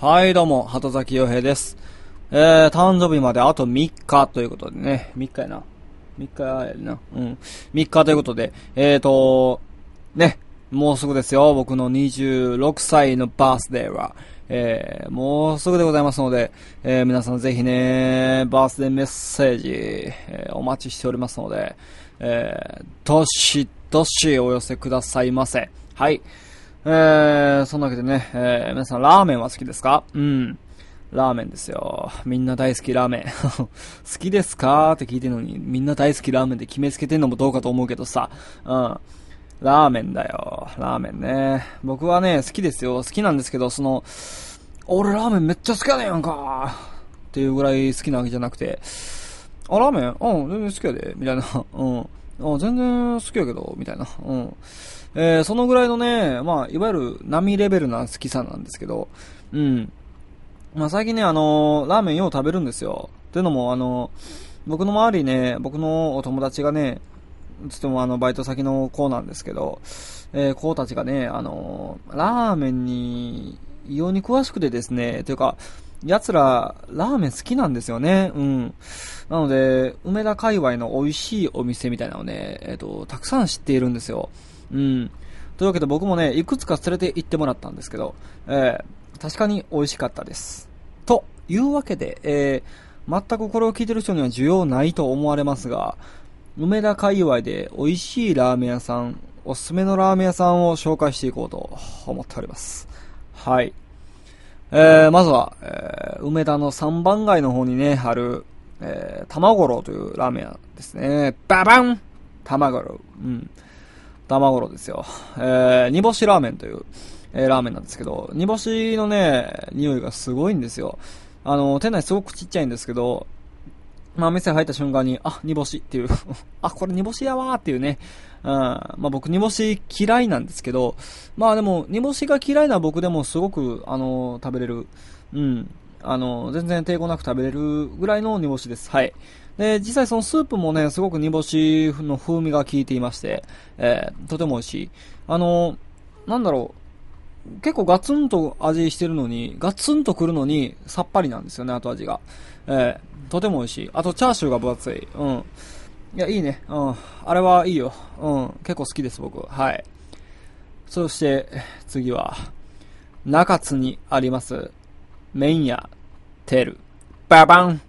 はい、どうも、鳩崎洋平です。えー、誕生日まであと3日ということでね、3日やな。3日やな。うん。3日ということで、えーと、ね、もうすぐですよ、僕の26歳のバースデーは。えー、もうすぐでございますので、えー、皆さんぜひね、バースデーメッセージ、えー、お待ちしておりますので、えー、どしどしお寄せくださいませ。はい。えー、そんなわけでね、えー、皆さんラーメンは好きですか？うん。ラーメンですよ。みんな大好きラーメン。好きですか？って聞いてるのに、みんな大好きラーメンで決めつけてんのもどうかと思うけどさ。うん。ラーメンだよ。ラーメンね。僕はね、好きですよ。好きなんですけど、その、俺ラーメンめっちゃ好きやねんやんか。っていうぐらい好きなわけじゃなくて、あ、ラーメン？うん、全然好きやで。みたいな。うん。あ、全然好きやけど、みたいな。うん。えー、そのぐらいのね、まあ、いわゆる波レベルな好きさなんですけど、うん。まあ、最近ね、あのーラーメンよう食べるんですよ。というのも、あのー僕の周りね、僕のお友達がね、つってもあの、バイト先の子なんですけど、えー、子たちがね、あのラーメンに、異様に詳しくてですね、というか、奴ら、ラーメン好きなんですよね。うん。なので、梅田界隈の美味しいお店みたいなのをね、えっ、と、たくさん知っているんですよ。うん。というわけで僕もね、いくつか連れて行ってもらったんですけど、えー、確かに美味しかったです。というわけで、えー、全くこれを聞いてる人には需要ないと思われますが、梅田界隈で美味しいラーメン屋さん、おすすめのラーメン屋さんを紹介していこうと思っております。はい。えー、まずは、えー、梅田の三番街の方にね、ある、えー、玉五郎というラーメン屋ですね。ババン玉五郎。うん。玉五郎ですよ。えー、煮干しラーメンという、えー、ラーメンなんですけど、煮干しのね、匂いがすごいんですよ。あの、店内すごくちっちゃいんですけど、まあ、店入った瞬間に、あ、煮干しっていう、あ、これ煮干しやわーっていうね。うん。まあ、僕煮干し嫌いなんですけど、まあでも、煮干しが嫌いな僕でもすごく、あの、食べれる。うん。あの、全然抵抗なく食べれるぐらいの煮干しです。はい。で、実際そのスープもね、すごく煮干しの風味が効いていまして、えー、とても美味しい。あの、なんだろう、結構ガツンと味してるのに、ガツンとくるのに、さっぱりなんですよね、後味が。えー、とても美味しい。あと、チャーシューが分厚い。うん。いや、いいね。うん。あれはいいよ。うん。結構好きです、僕。はい。そして、次は、中津にあります、麺屋、テル。ババン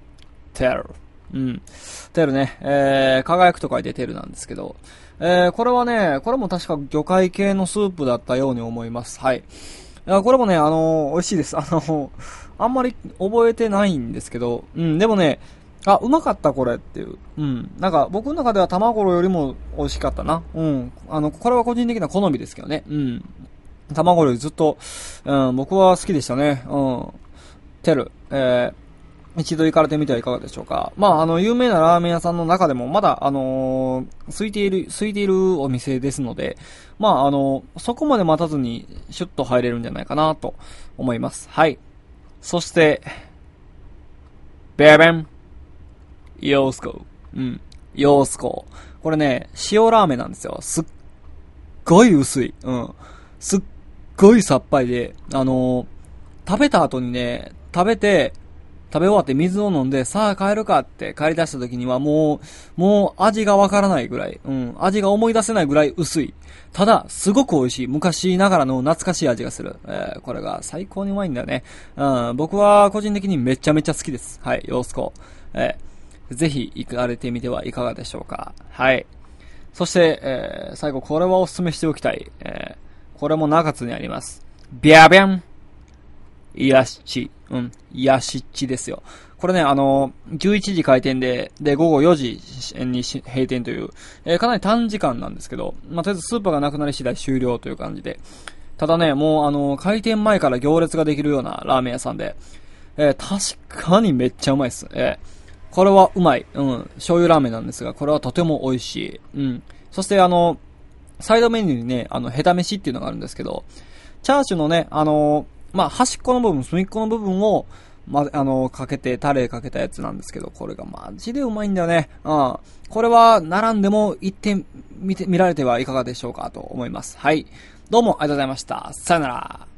テル。うん。テルね、えー、輝くと書いてテルなんですけど、えー、これはね、これも確か魚介系のスープだったように思います。はい。い、これもね、あのー美味しいです。あのあんまり覚えてないんですけど、うん、でもね、あ、うまかったこれっていう。うん。なんか、僕の中では卵よりも美味しかったな。うん。あの、これは個人的な好みですけどね。うん。卵よりずっと、うん、僕は好きでしたね。うん。テル、えー、一度行かれてみてはいかがでしょうか。まあ、あの、有名なラーメン屋さんの中でも、まだ、あの空いている、空いているお店ですので、まあ、あのそこまで待たずに、シュッと入れるんじゃないかな、と思います。はい。そして、ベーベン、ヨースコ。うん。ヨースコ。これね、塩ラーメンなんですよ。すっごい薄い。うん。すっごいさっぱりで、あの食べた後にね、食べて、食べ終わって水を飲んで、さあ帰るかって帰り出した時にはもう、もう味がわからないぐらい、うん、味が思い出せないぐらい薄い。ただ、すごく美味しい。昔ながらの懐かしい味がする。えーこれが最高にうまいんだよね。うん、僕は個人的にめちゃめちゃ好きです。はい、ヨースコ。えーぜひ行かれてみてはいかがでしょうか。はい。そして、えー最後、これはお勧めしておきたい。えーこれも中津にあります。ビャビャンイヤシチ。うん。イヤシッチですよ。これね、あの、11時開店で、で、午後4時に閉店という、えーかなり短時間なんですけど、まあ、とりあえずスーパーがなくなり次第終了という感じで。ただね、もうあの、開店前から行列ができるようなラーメン屋さんで、えー確かにめっちゃうまいです。えーこれはうまい。うん。醤油ラーメンなんですが、これはとても美味しい。うん。そしてあの、サイドメニューにね、あの、ヘタ飯っていうのがあるんですけど、チャーシューのね、あのまあ、端っこの部分、隅っこの部分を、ま、あのかけて、タレかけたやつなんですけど、これがマジでうまいんだよね。うん。これは、並んでも行ってみて、見られてはいかがでしょうかと思います。はい。どうもありがとうございました。さよなら。